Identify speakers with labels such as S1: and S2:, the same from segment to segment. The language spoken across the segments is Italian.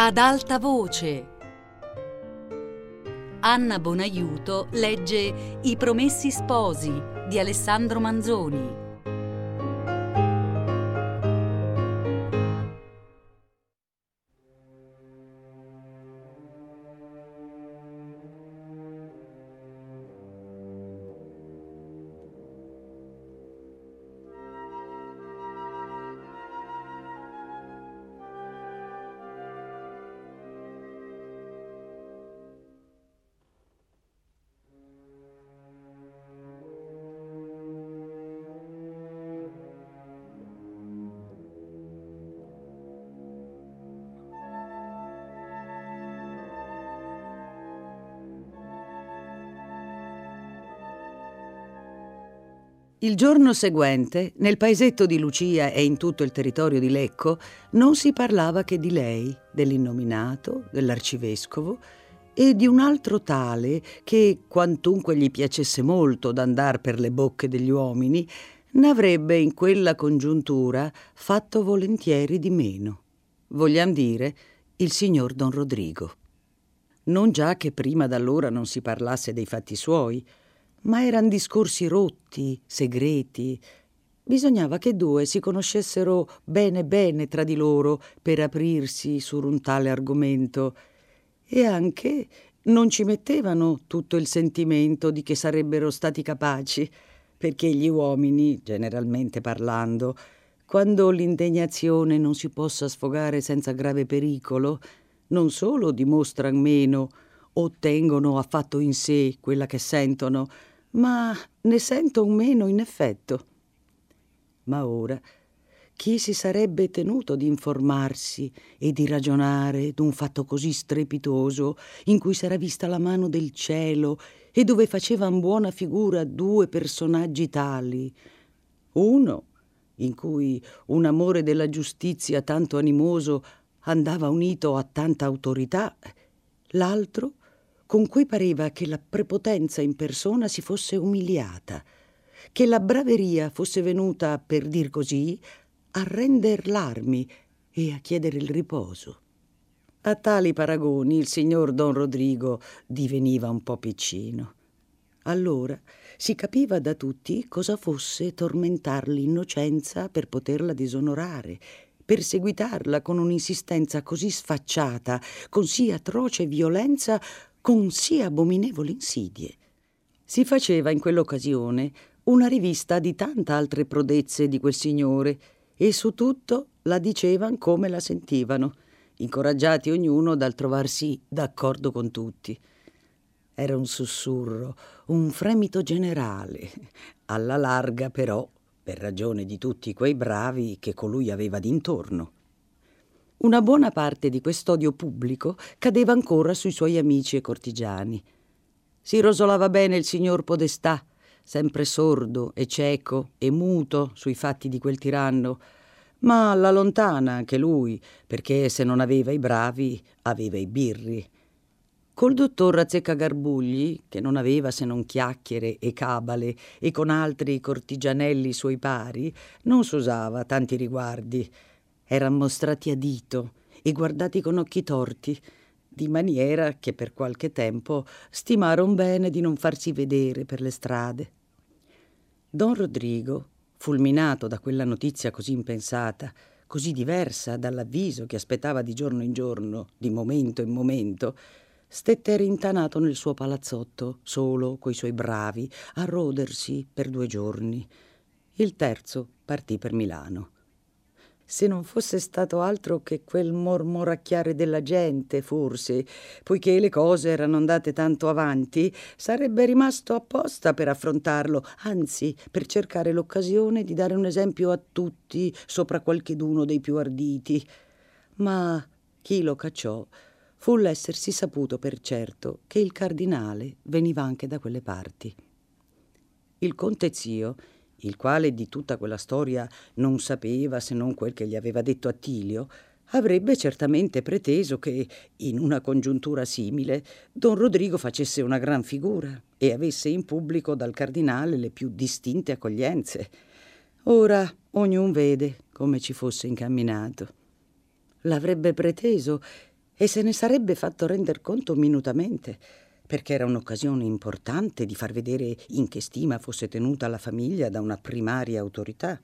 S1: Ad alta voce. Anna Bonaiuto legge I Promessi Sposi di Alessandro Manzoni.
S2: Il giorno seguente, nel paesetto di Lucia e in tutto il territorio di Lecco, non si parlava che di lei, dell'innominato, dell'arcivescovo e di un altro tale che, quantunque gli piacesse molto d'andar per le bocche degli uomini, n'avrebbe in quella congiuntura fatto volentieri di meno. Vogliam dire, il signor Don Rodrigo. Non già che prima d'allora non si parlasse dei fatti suoi, ma eran discorsi rotti, segreti. Bisognava che due si conoscessero bene bene tra di loro per aprirsi su un tale argomento e anche non ci mettevano tutto il sentimento di che sarebbero stati capaci, perché gli uomini, generalmente parlando, quando l'indegnazione non si possa sfogare senza grave pericolo, non solo dimostran meno, ottengono affatto in sé quella che sentono, ma ne sento un meno in effetto. Ma ora chi si sarebbe tenuto di informarsi e di ragionare d'un fatto così strepitoso in cui s'era vista la mano del cielo e dove facevan buona figura due personaggi tali? Uno, in cui un amore della giustizia tanto animoso andava unito a tanta autorità, l'altro, con cui pareva che la prepotenza in persona si fosse umiliata, che la braveria fosse venuta, per dir così, a render l'armi e a chiedere il riposo. A tali paragoni il signor Don Rodrigo diveniva un po' piccino. Allora si capiva da tutti cosa fosse tormentar l'innocenza per poterla disonorare, perseguitarla con un'insistenza così sfacciata, con sì atroce violenza con sì abominevoli insidie. Si faceva in quell'occasione una rivista di tante altre prodezze di quel signore e su tutto la dicevan come la sentivano, incoraggiati ognuno dal trovarsi d'accordo con tutti. Era un sussurro, un fremito generale, alla larga però, per ragione di tutti quei bravi che colui aveva d'intorno. Una buona parte di quest'odio pubblico cadeva ancora sui suoi amici e cortigiani. Si rosolava bene il signor Podestà, sempre sordo e cieco e muto sui fatti di quel tiranno, ma alla lontana anche lui, perché se non aveva i bravi, aveva i birri. Col dottor Razzecca Garbugli, che non aveva se non chiacchiere e cabale, e con altri cortigianelli suoi pari, non s'usava tanti riguardi eran mostrati a dito e guardati con occhi torti, di maniera che per qualche tempo stimaron bene di non farsi vedere per le strade. Don Rodrigo, fulminato da quella notizia così impensata, così diversa dall'avviso che aspettava di giorno in giorno, di momento in momento, stette rintanato nel suo palazzotto, solo coi suoi bravi, a rodersi per due giorni. Il terzo partì per Milano se non fosse stato altro che quel mormoracchiare della gente, forse, poiché le cose erano andate tanto avanti, sarebbe rimasto apposta per affrontarlo, anzi per cercare l'occasione di dare un esempio a tutti sopra qualcheduno dei più arditi. Ma chi lo cacciò fu l'essersi saputo per certo che il cardinale veniva anche da quelle parti. Il conte zio il quale di tutta quella storia non sapeva se non quel che gli aveva detto Attilio, avrebbe certamente preteso che, in una congiuntura simile, don Rodrigo facesse una gran figura e avesse in pubblico dal cardinale le più distinte accoglienze. Ora ognun vede come ci fosse incamminato. L'avrebbe preteso e se ne sarebbe fatto render conto minutamente, perché era un'occasione importante di far vedere in che stima fosse tenuta la famiglia da una primaria autorità.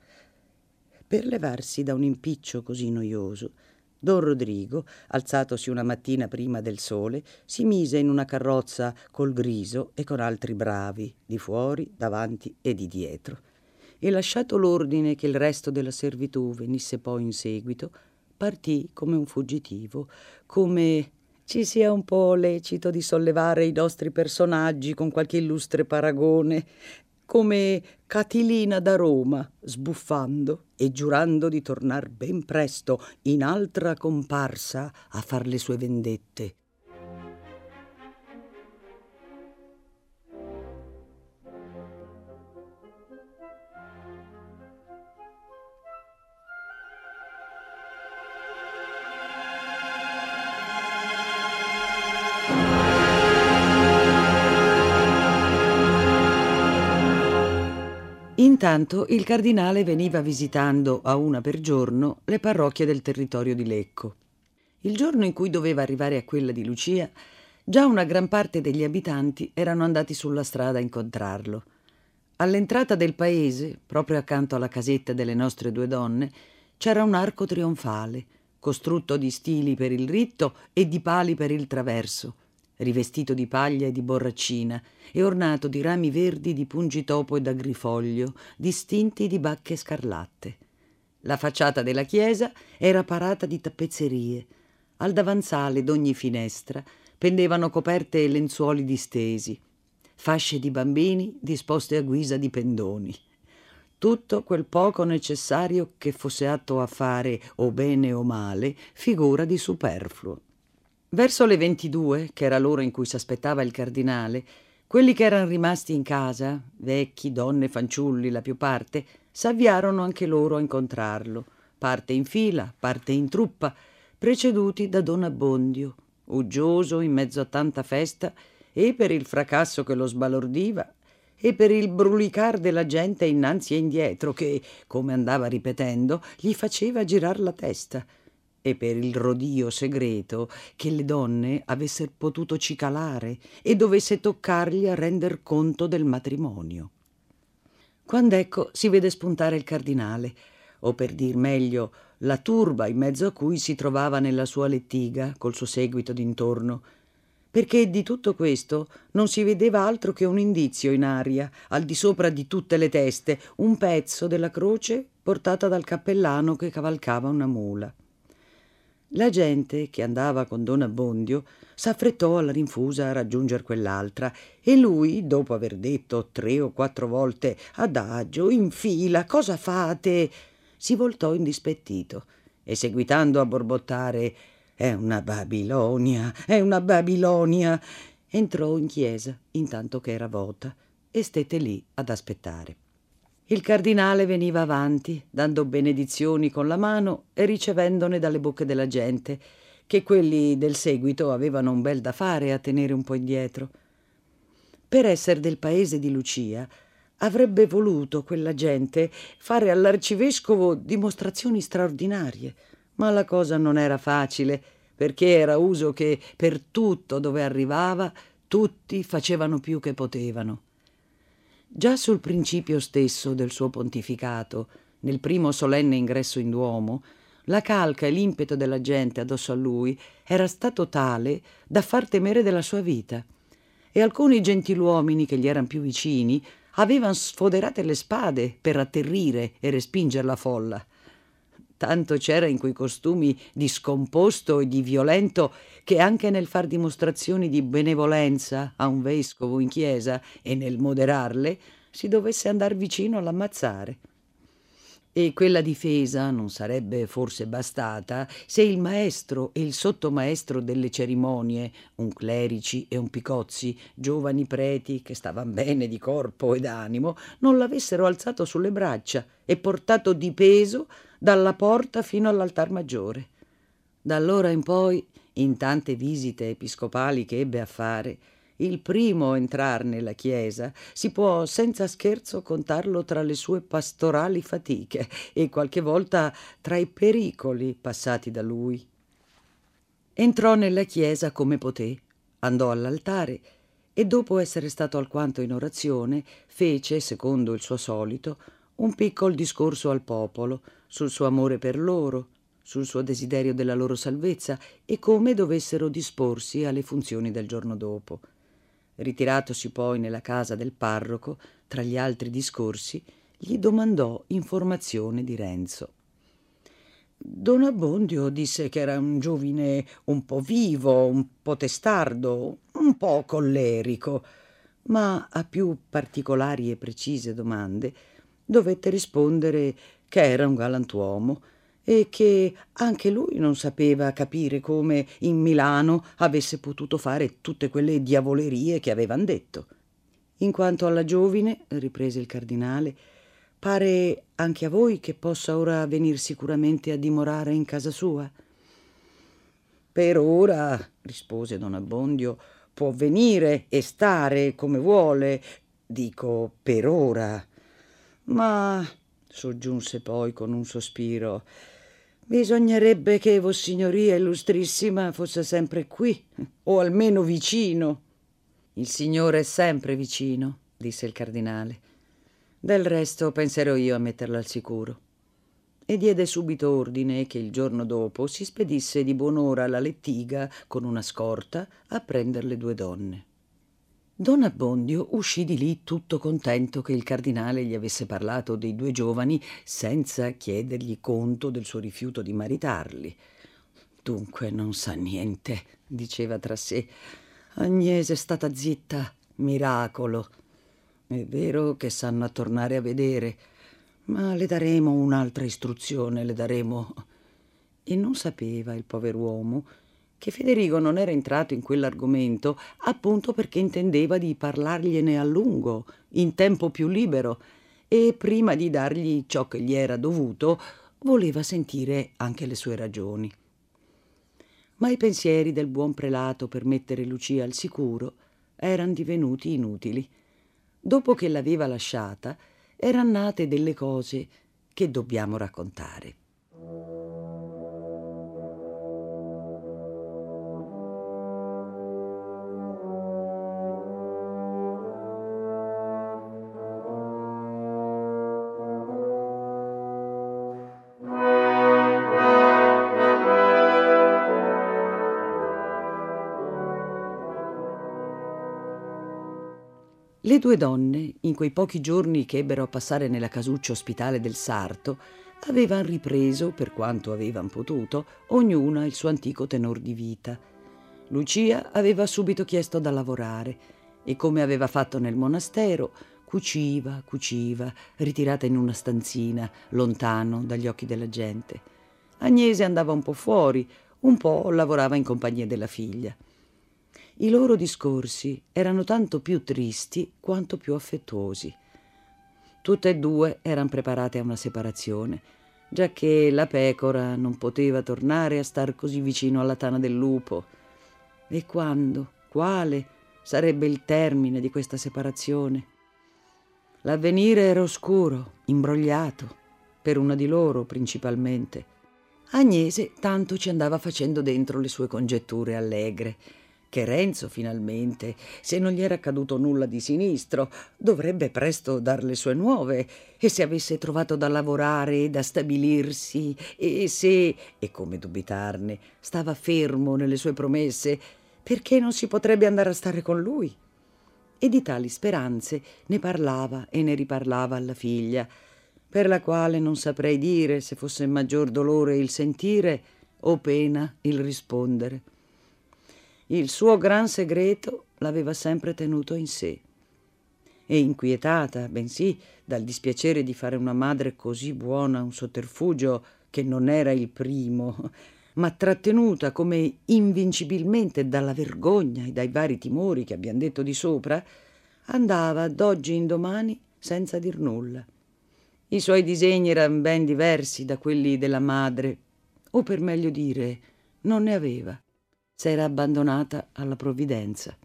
S2: Per levarsi da un impiccio così noioso, Don Rodrigo, alzatosi una mattina prima del sole, si mise in una carrozza col griso e con altri bravi, di fuori, davanti e di dietro. E lasciato l'ordine che il resto della servitù venisse poi in seguito, partì come un fuggitivo, come ci sia un po' lecito di sollevare i nostri personaggi con qualche illustre paragone, come Catilina da Roma, sbuffando e giurando di tornar ben presto in altra comparsa a far le sue vendette. Intanto il cardinale veniva visitando a una per giorno le parrocchie del territorio di Lecco. Il giorno in cui doveva arrivare a quella di Lucia, già una gran parte degli abitanti erano andati sulla strada a incontrarlo. All'entrata del paese, proprio accanto alla casetta delle nostre due donne, c'era un arco trionfale, costrutto di stili per il ritto e di pali per il traverso, rivestito di paglia e di borraccina e ornato di rami verdi di pungitopo e d'agrifoglio, distinti di bacche scarlatte. La facciata della chiesa era parata di tappezzerie. Al davanzale d'ogni finestra pendevano coperte e lenzuoli distesi, fasce di bambini disposte a guisa di pendoni. Tutto quel poco necessario che fosse atto a fare, o bene o male, figura di superfluo. Verso le 22, che era l'ora in cui s'aspettava il cardinale, quelli che erano rimasti in casa, vecchi, donne, fanciulli, la più parte, s'avviarono anche loro a incontrarlo, parte in fila, parte in truppa, preceduti da Don Abbondio, uggioso in mezzo a tanta festa, e per il fracasso che lo sbalordiva, e per il brulicar della gente innanzi e indietro che, come andava ripetendo, gli faceva girar la testa e per il rodio segreto che le donne avessero potuto cicalare e dovesse toccargli a render conto del matrimonio. Quando ecco si vede spuntare il cardinale, o per dir meglio la turba in mezzo a cui si trovava nella sua lettiga col suo seguito d'intorno, perché di tutto questo non si vedeva altro che un indizio in aria, al di sopra di tutte le teste, un pezzo della croce portata dal cappellano che cavalcava una mula. La gente che andava con Don Abbondio s'affrettò alla rinfusa a raggiunger quell'altra e lui, dopo aver detto tre o quattro volte adagio, in fila, cosa fate, si voltò indispettito e seguitando a borbottare è una Babilonia, è una Babilonia, entrò in chiesa intanto che era vota e stette lì ad aspettare. Il cardinale veniva avanti, dando benedizioni con la mano e ricevendone dalle bocche della gente, che quelli del seguito avevano un bel da fare a tenere un po' indietro. Per essere del paese di Lucia, avrebbe voluto quella gente fare all'arcivescovo dimostrazioni straordinarie, ma la cosa non era facile, perché era uso che per tutto dove arrivava tutti facevano più che potevano. Già sul principio stesso del suo pontificato, nel primo solenne ingresso in Duomo, la calca e l'impeto della gente addosso a lui era stato tale da far temere della sua vita. E alcuni gentiluomini che gli erano più vicini avevano sfoderate le spade per atterrire e respingere la folla. Tanto c'era in quei costumi di scomposto e di violento che anche nel far dimostrazioni di benevolenza a un vescovo in chiesa e nel moderarle si dovesse andar vicino all'ammazzare. E quella difesa non sarebbe forse bastata se il maestro e il sottomaestro delle cerimonie, un clerici e un picozzi, giovani preti che stavano bene di corpo ed animo, non l'avessero alzato sulle braccia e portato di peso dalla porta fino all'altar maggiore. Da allora in poi, in tante visite episcopali che ebbe a fare, il primo a entrar nella chiesa si può senza scherzo contarlo tra le sue pastorali fatiche e qualche volta tra i pericoli passati da lui. Entrò nella chiesa come poté, andò all'altare e dopo essere stato alquanto in orazione, fece, secondo il suo solito, un piccol discorso al popolo sul suo amore per loro, sul suo desiderio della loro salvezza e come dovessero disporsi alle funzioni del giorno dopo. Ritiratosi poi nella casa del parroco, tra gli altri discorsi, gli domandò informazione di Renzo. Don Abbondio disse che era un giovine un po' vivo, un po' testardo, un po' collerico, ma a più particolari e precise domande dovette rispondere che era un galantuomo e che anche lui non sapeva capire come in Milano avesse potuto fare tutte quelle diavolerie che avevan detto. In quanto alla giovine, riprese il cardinale, pare anche a voi che possa ora venir sicuramente a dimorare in casa sua? Per ora, rispose don Abbondio, può venire e stare come vuole, dico per ora. Ma, soggiunse poi con un sospiro, bisognerebbe che Vossignoria Illustrissima fosse sempre qui, o almeno vicino. Il Signore è sempre vicino, disse il cardinale. Del resto penserò io a metterla al sicuro. E diede subito ordine che il giorno dopo si spedisse di buon'ora alla lettiga con una scorta a prendere le due donne. Don Abbondio uscì di lì tutto contento che il cardinale gli avesse parlato dei due giovani senza chiedergli conto del suo rifiuto di maritarli. Dunque non sa niente, diceva tra sé. Agnese è stata zitta, miracolo. È vero che sanno a tornare a vedere, ma le daremo un'altra istruzione, le daremo. E non sapeva il pover'uomo che Federico non era entrato in quell'argomento appunto perché intendeva di parlargliene a lungo, in tempo più libero, e prima di dargli ciò che gli era dovuto, voleva sentire anche le sue ragioni. Ma i pensieri del buon prelato per mettere Lucia al sicuro erano divenuti inutili. Dopo che l'aveva lasciata, erano nate delle cose che dobbiamo raccontare. Le due donne, in quei pochi giorni che ebbero a passare nella casuccia ospitale del Sarto, avevano ripreso, per quanto avevano potuto, ognuna il suo antico tenor di vita. Lucia aveva subito chiesto da lavorare e, come aveva fatto nel monastero, cuciva, cuciva, ritirata in una stanzina, lontano dagli occhi della gente. Agnese andava un po' fuori, un po' lavorava in compagnia della figlia. I loro discorsi erano tanto più tristi quanto più affettuosi. Tutte e due erano preparate a una separazione, giacché la pecora non poteva tornare a star così vicino alla tana del lupo. E quando, quale sarebbe il termine di questa separazione? L'avvenire era oscuro, imbrogliato, per una di loro principalmente. Agnese tanto ci andava facendo dentro le sue congetture allegre che Renzo finalmente, se non gli era accaduto nulla di sinistro, dovrebbe presto dar le sue nuove e se avesse trovato da lavorare e da stabilirsi e se, e come dubitarne, stava fermo nelle sue promesse, perché non si potrebbe andare a stare con lui? E di tali speranze ne parlava e ne riparlava alla figlia, per la quale non saprei dire se fosse maggior dolore il sentire o pena il rispondere. Il suo gran segreto l'aveva sempre tenuto in sé. E inquietata, bensì, dal dispiacere di fare una madre così buona un sotterfugio che non era il primo, ma trattenuta come invincibilmente dalla vergogna e dai vari timori che abbiamo detto di sopra, andava d'oggi in domani senza dir nulla. I suoi disegni erano ben diversi da quelli della madre, o per meglio dire, non ne aveva s'era abbandonata alla provvidenza.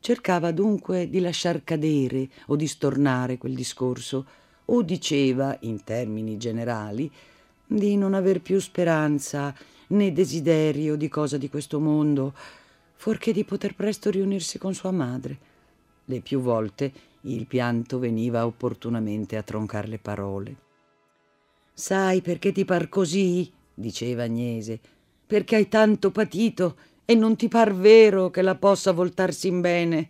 S2: Cercava dunque di lasciar cadere o di stornare quel discorso, o diceva, in termini generali, di non aver più speranza né desiderio di cosa di questo mondo, fuorché di poter presto riunirsi con sua madre. Le più volte il pianto veniva opportunamente a troncar le parole. Sai perché ti par così? diceva Agnese. Perché hai tanto patito e non ti par vero che la possa voltarsi in bene.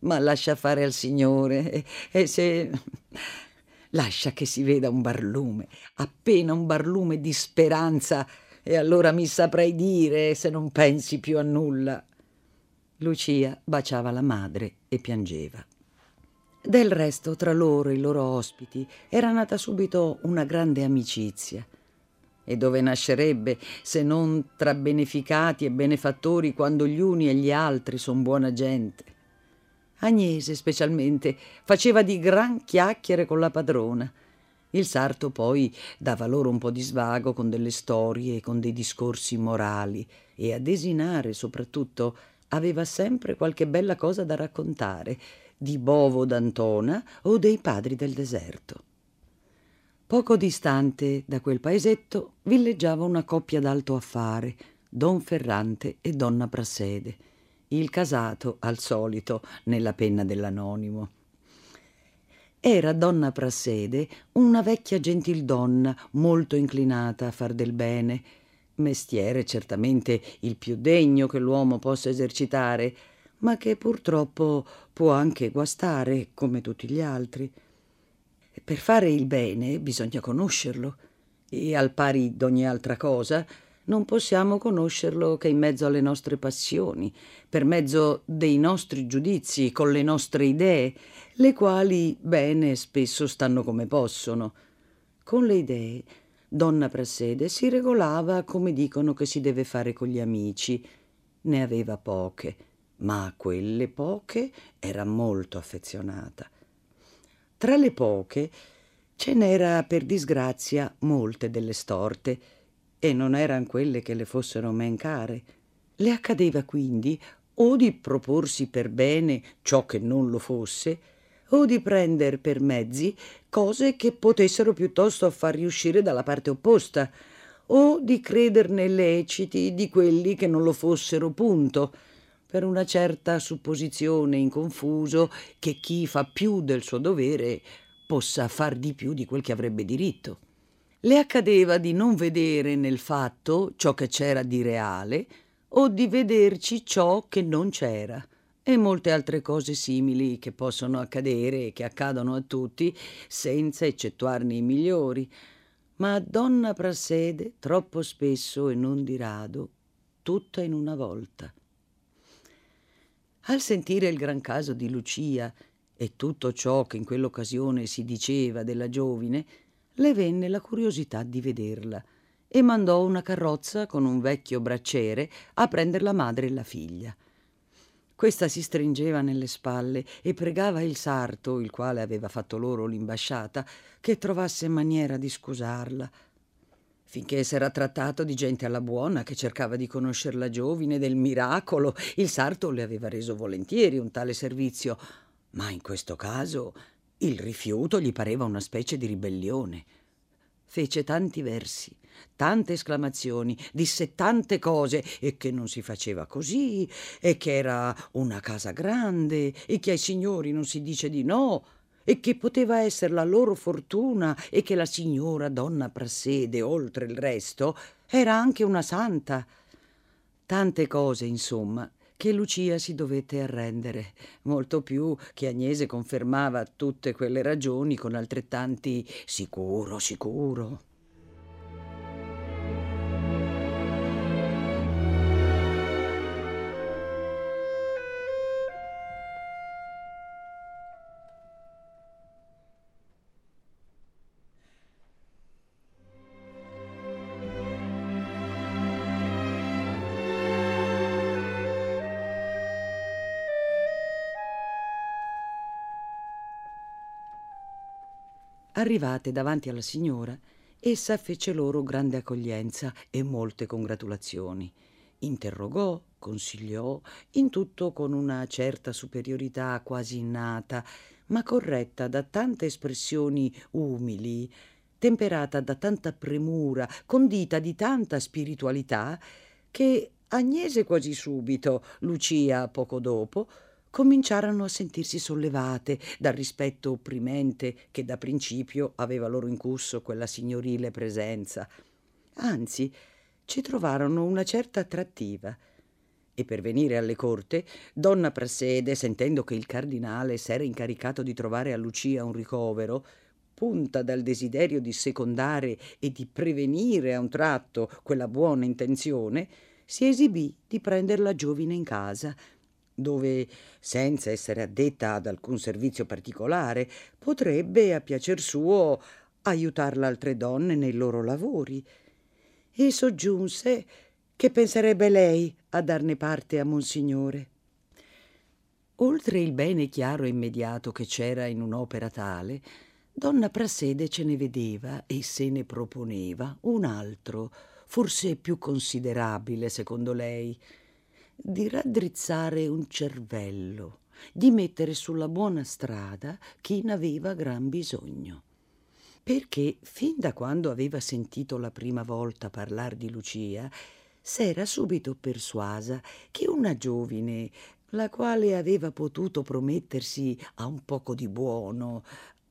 S2: Ma lascia fare al Signore e, e se lascia che si veda un barlume, appena un barlume di speranza, e allora mi saprei dire se non pensi più a nulla. Lucia baciava la madre e piangeva. Del resto, tra loro e i loro ospiti era nata subito una grande amicizia. E dove nascerebbe se non tra beneficati e benefattori quando gli uni e gli altri son buona gente? Agnese, specialmente, faceva di gran chiacchiere con la padrona. Il sarto poi dava loro un po' di svago con delle storie e con dei discorsi morali e a desinare soprattutto aveva sempre qualche bella cosa da raccontare di Bovo d'Antona o dei padri del deserto. Poco distante da quel paesetto villeggiava una coppia d'alto affare, Don Ferrante e Donna Prassede il casato al solito nella penna dell'anonimo. Era donna Prassede una vecchia gentildonna molto inclinata a far del bene, mestiere certamente il più degno che l'uomo possa esercitare, ma che purtroppo può anche guastare come tutti gli altri. Per fare il bene bisogna conoscerlo e al pari d'ogni altra cosa non possiamo conoscerlo che in mezzo alle nostre passioni, per mezzo dei nostri giudizi, con le nostre idee, le quali bene spesso stanno come possono. Con le idee, donna Prassede si regolava come dicono che si deve fare con gli amici. Ne aveva poche, ma a quelle poche era molto affezionata. Tra le poche ce n'era per disgrazia molte delle storte, e non eran quelle che le fossero men care. Le accadeva quindi o di proporsi per bene ciò che non lo fosse, o di prender per mezzi cose che potessero piuttosto far riuscire dalla parte opposta, o di crederne leciti di quelli che non lo fossero punto, per una certa supposizione in confuso che chi fa più del suo dovere possa far di più di quel che avrebbe diritto. Le accadeva di non vedere nel fatto ciò che c'era di reale o di vederci ciò che non c'era e molte altre cose simili che possono accadere e che accadono a tutti senza eccettuarne i migliori. Ma donna Prassede troppo spesso e non di rado, tutta in una volta. Al sentire il gran caso di Lucia e tutto ciò che in quell'occasione si diceva della giovine, le venne la curiosità di vederla e mandò una carrozza con un vecchio bracciere a prender la madre e la figlia. Questa si stringeva nelle spalle e pregava il sarto, il quale aveva fatto loro l'imbasciata, che trovasse maniera di scusarla. Finché s'era trattato di gente alla buona che cercava di conoscer la giovine del miracolo, il sarto le aveva reso volentieri un tale servizio, ma in questo caso il rifiuto gli pareva una specie di ribellione. Fece tanti versi, tante esclamazioni, disse tante cose e che non si faceva così, e che era una casa grande, e che ai signori non si dice di no, e che poteva essere la loro fortuna, e che la signora donna Prassede, oltre il resto, era anche una santa. Tante cose, insomma, che Lucia si dovette arrendere, molto più che Agnese confermava tutte quelle ragioni con altrettanti sicuro, sicuro. Arrivate davanti alla signora, essa fece loro grande accoglienza e molte congratulazioni. Interrogò, consigliò, in tutto con una certa superiorità quasi innata, ma corretta da tante espressioni umili, temperata da tanta premura, condita di tanta spiritualità, che Agnese quasi subito, Lucia poco dopo, cominciarono a sentirsi sollevate dal rispetto opprimente che da principio aveva loro incusso quella signorile presenza. Anzi, ci trovarono una certa attrattiva. E per venire alle corte, donna Prassede, sentendo che il cardinale s'era incaricato di trovare a Lucia un ricovero, punta dal desiderio di secondare e di prevenire a un tratto quella buona intenzione, si esibì di prender la giovine in casa, dove, senza essere addetta ad alcun servizio particolare, potrebbe, a piacer suo, aiutar le altre donne nei loro lavori. E soggiunse che penserebbe lei a darne parte a Monsignore. Oltre il bene chiaro e immediato che c'era in un'opera tale, donna Prassede ce ne vedeva e se ne proponeva un altro, forse più considerabile, secondo lei, di raddrizzare un cervello, di mettere sulla buona strada chi ne aveva gran bisogno. Perché fin da quando aveva sentito la prima volta parlar di Lucia, s'era subito persuasa che una giovine, la quale aveva potuto promettersi a un poco di buono,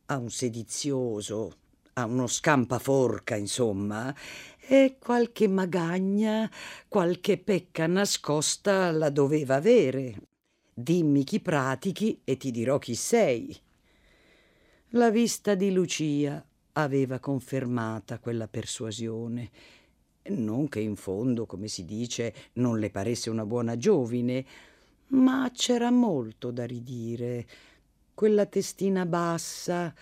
S2: a un sedizioso, a uno scampaforca, insomma, e qualche magagna, qualche pecca nascosta la doveva avere. Dimmi chi pratichi e ti dirò chi sei. La vista di Lucia aveva confermata quella persuasione. Non che in fondo, come si dice, non le paresse una buona giovine, ma c'era molto da ridire. Quella testina bassa,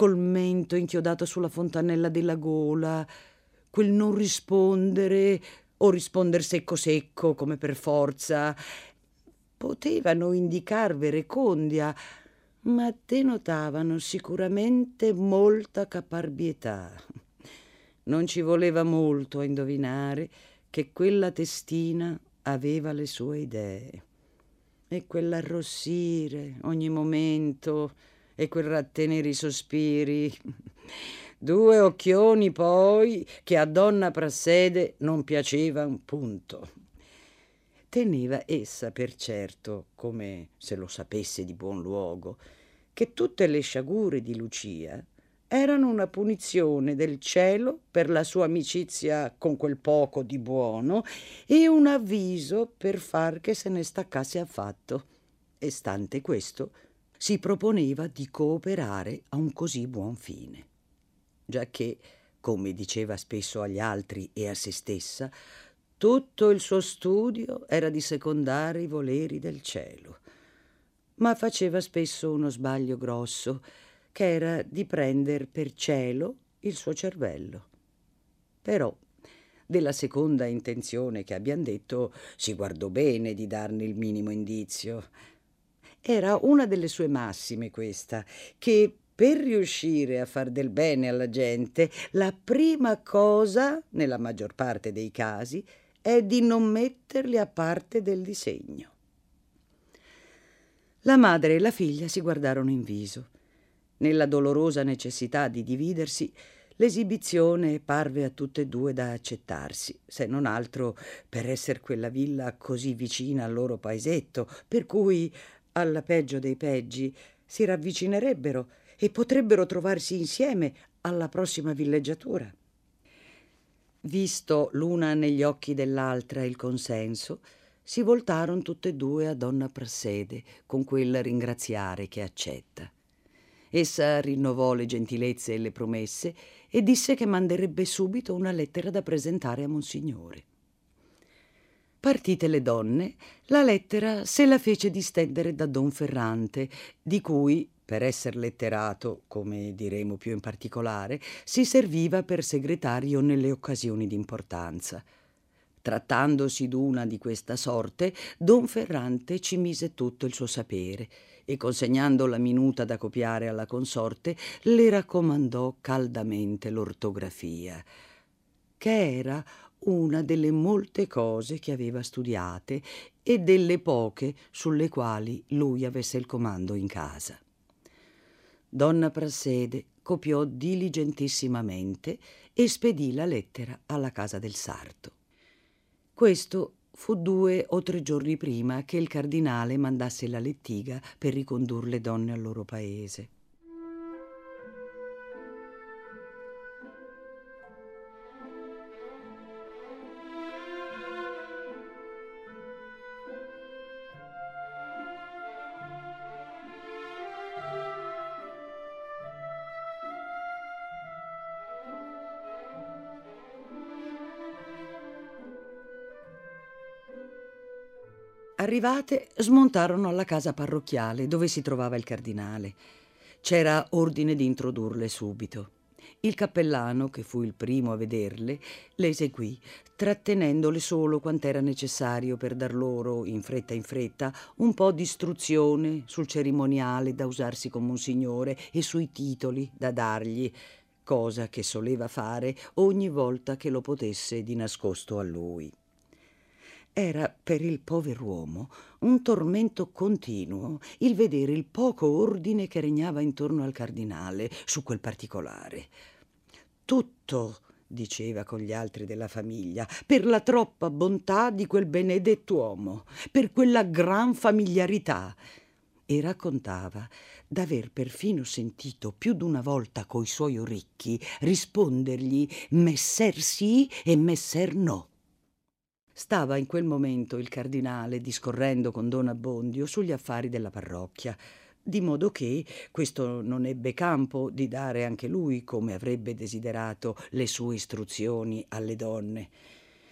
S2: col mento inchiodato sulla fontanella della gola, quel non rispondere o risponder secco secco come per forza, potevano indicar verecondia, ma denotavano sicuramente molta caparbietà. Non ci voleva molto a indovinare che quella testina aveva le sue idee. E quell'arrossire ogni momento, e quel rattenere i sospiri. Due occhioni poi che a donna Prassede non piaceva un punto. Teneva essa per certo, come se lo sapesse di buon luogo, che tutte le sciagure di Lucia erano una punizione del cielo per la sua amicizia con quel poco di buono e un avviso per far che se ne staccasse affatto. E stante questo, si proponeva di cooperare a un così buon fine, giacché, come diceva spesso agli altri e a se stessa, tutto il suo studio era di secondare i voleri del cielo, ma faceva spesso uno sbaglio grosso, che era di prender per cielo il suo cervello. Però della seconda intenzione che abbiamo detto si guardò bene di darne il minimo indizio era una delle sue massime questa, che per riuscire a far del bene alla gente, la prima cosa, nella maggior parte dei casi, è di non metterli a parte del disegno. La madre e la figlia si guardarono in viso. Nella dolorosa necessità di dividersi, l'esibizione parve a tutte e due da accettarsi, se non altro per essere quella villa così vicina al loro paesetto, per cui alla peggio dei peggi, si ravvicinerebbero e potrebbero trovarsi insieme alla prossima villeggiatura. Visto l'una negli occhi dell'altra il consenso, si voltarono tutte e due a donna Prassede con quel ringraziare che accetta. Essa rinnovò le gentilezze e le promesse e disse che manderebbe subito una lettera da presentare a Monsignore. Partite le donne, la lettera se la fece distendere da Don Ferrante, di cui, per essere letterato, come diremo più in particolare, si serviva per segretario nelle occasioni d'importanza. Trattandosi d'una di questa sorte, Don Ferrante ci mise tutto il suo sapere e consegnando la minuta da copiare alla consorte, le raccomandò caldamente l'ortografia, che era una delle molte cose che aveva studiate e delle poche sulle quali lui avesse il comando in casa. Donna Prassede s'accoppiò diligentissimamente e spedì la lettera alla casa del sarto. Questo fu due o tre giorni prima che il cardinale mandasse la lettiga per ricondurre le donne al loro paese. Arrivate, smontarono alla casa parrocchiale dove si trovava il cardinale. C'era ordine di introdurle subito. Il cappellano, che fu il primo a vederle, le eseguì, trattenendole solo quant'era necessario per dar loro, in fretta in fretta, un po' di istruzione sul cerimoniale da usarsi con Monsignore e sui titoli da dargli, cosa che soleva fare ogni volta che lo potesse di nascosto a lui. Era per il pover'uomo un tormento continuo il vedere il poco ordine che regnava intorno al cardinale su quel particolare. Tutto, diceva con gli altri della famiglia, per la troppa bontà di quel benedetto uomo, per quella gran familiarità. E raccontava d'aver perfino sentito più d'una volta coi suoi orecchi rispondergli messer sì e messer no Stava in quel momento il cardinale discorrendo con Don Abbondio sugli affari della parrocchia, di modo che questo non ebbe campo di dare anche lui, come avrebbe desiderato, le sue istruzioni alle donne.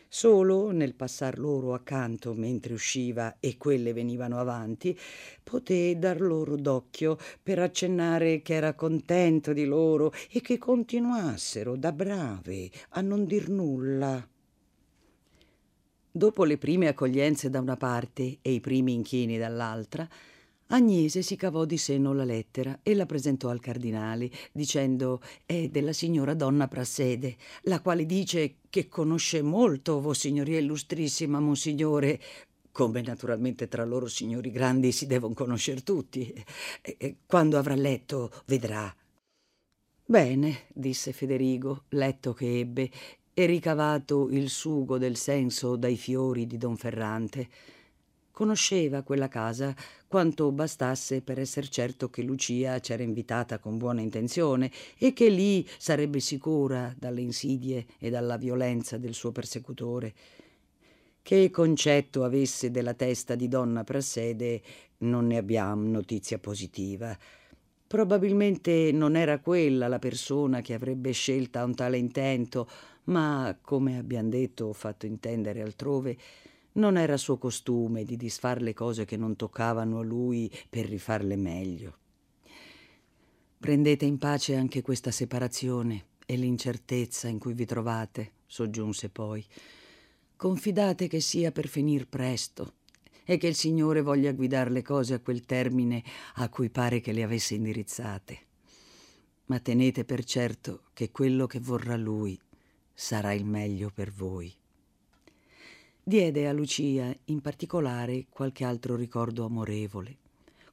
S2: Solo nel passar loro accanto mentre usciva e quelle venivano avanti, poté dar loro d'occhio per accennare che era contento di loro e che continuassero da brave a non dir nulla. Dopo le prime accoglienze da una parte e i primi inchini dall'altra, Agnese si cavò di seno la lettera e la presentò al cardinale, dicendo è della signora donna Prassede, la quale dice che conosce molto Vossignoria Illustrissima, Monsignore, come naturalmente tra loro signori grandi si devono conoscere tutti. Quando avrà letto, vedrà. Bene, disse Federigo, letto che ebbe, e ricavato il sugo del senso dai fiori di don Ferrante. Conosceva quella casa quanto bastasse per esser certo che Lucia c'era invitata con buona intenzione e che lì sarebbe sicura dalle insidie e dalla violenza del suo persecutore. Che concetto avesse della testa di donna Prassede non ne abbiamo notizia positiva. Probabilmente non era quella la persona che avrebbe scelta un tale intento, ma, come abbiamo detto o fatto intendere altrove, non era suo costume di disfar le cose che non toccavano a lui per rifarle meglio. Prendete in pace anche questa separazione e l'incertezza in cui vi trovate, soggiunse poi. Confidate che sia per finir presto e che il Signore voglia guidare le cose a quel termine a cui pare che le avesse indirizzate. Ma tenete per certo che quello che vorrà Lui sarà il meglio per voi. Diede a Lucia in particolare qualche altro ricordo amorevole,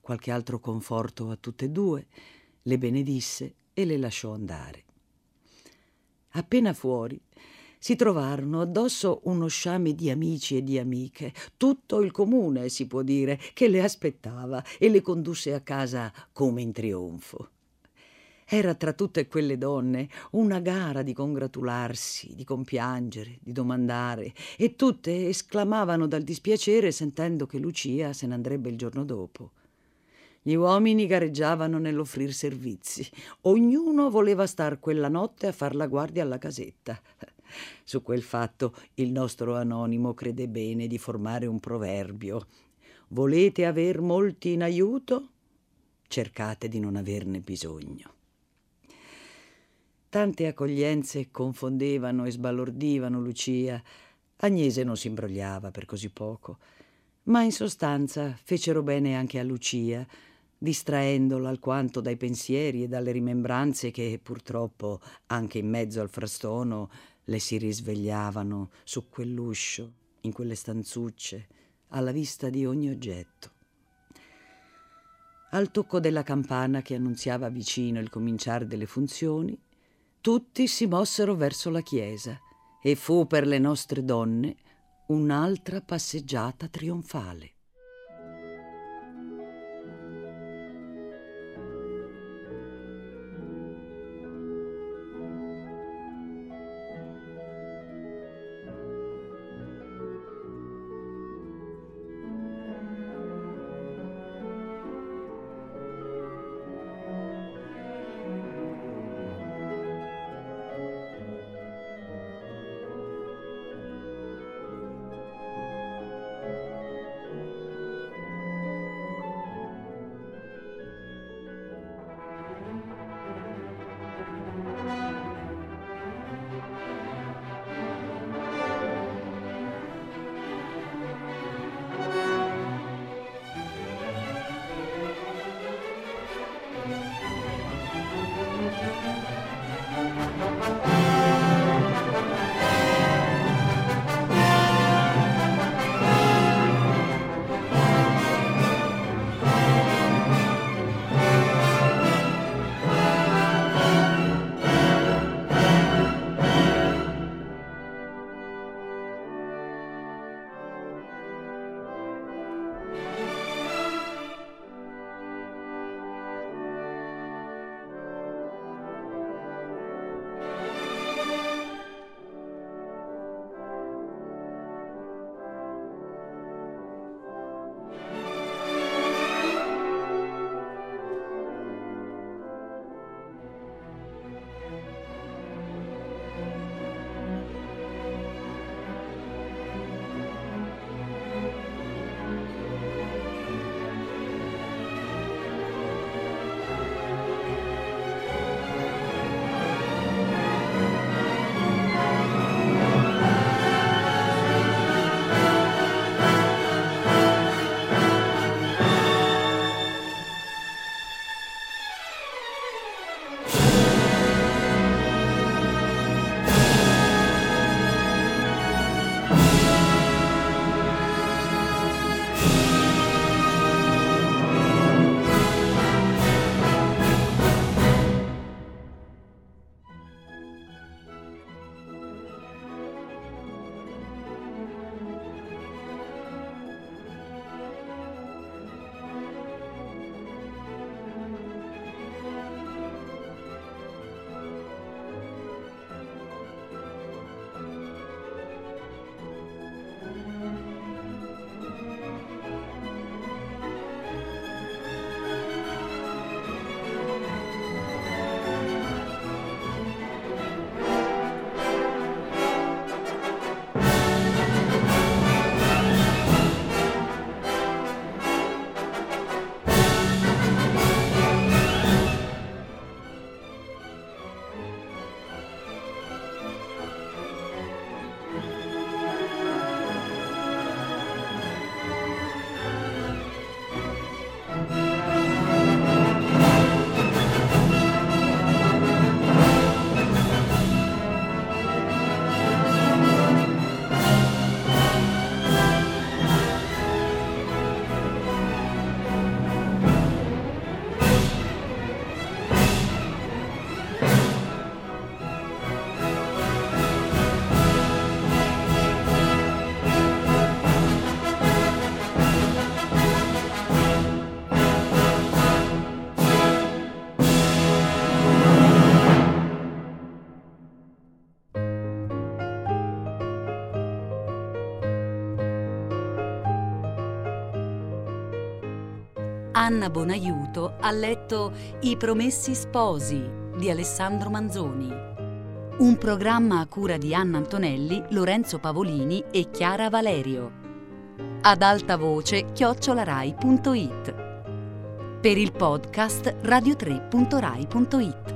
S2: qualche altro conforto a tutte e due, le benedisse e le lasciò andare. Appena fuori si trovarono addosso uno sciame di amici e di amiche, tutto il comune, si può dire, che le aspettava e le condusse a casa come in trionfo. Era tra tutte quelle donne una gara di congratularsi, di compiangere, di domandare, e tutte esclamavano dal dispiacere sentendo che Lucia se ne andrebbe il giorno dopo. Gli uomini gareggiavano nell'offrir servizi, ognuno voleva star quella notte a far la guardia alla casetta. Su quel fatto il nostro anonimo crede bene di formare un proverbio. Volete aver molti in aiuto? Cercate di non averne bisogno. Tante accoglienze confondevano e sbalordivano Lucia. Agnese non si imbrogliava per così poco, ma in sostanza fecero bene anche a Lucia, distraendola alquanto dai pensieri e dalle rimembranze che purtroppo anche in mezzo al frastono le si risvegliavano su quell'uscio, in quelle stanzucce, alla vista di ogni oggetto. al tocco della campana che annunziava vicino il cominciare delle funzioni, tutti si mossero verso la chiesa e fu per le nostre donne un'altra passeggiata trionfale.
S1: Anna Bonaiuto ha letto I Promessi Sposi di Alessandro Manzoni. Un programma a cura di Anna Antonelli, Lorenzo Pavolini e Chiara Valerio. Ad alta voce chiocciolarai.it. Per il podcast radio3.rai.it.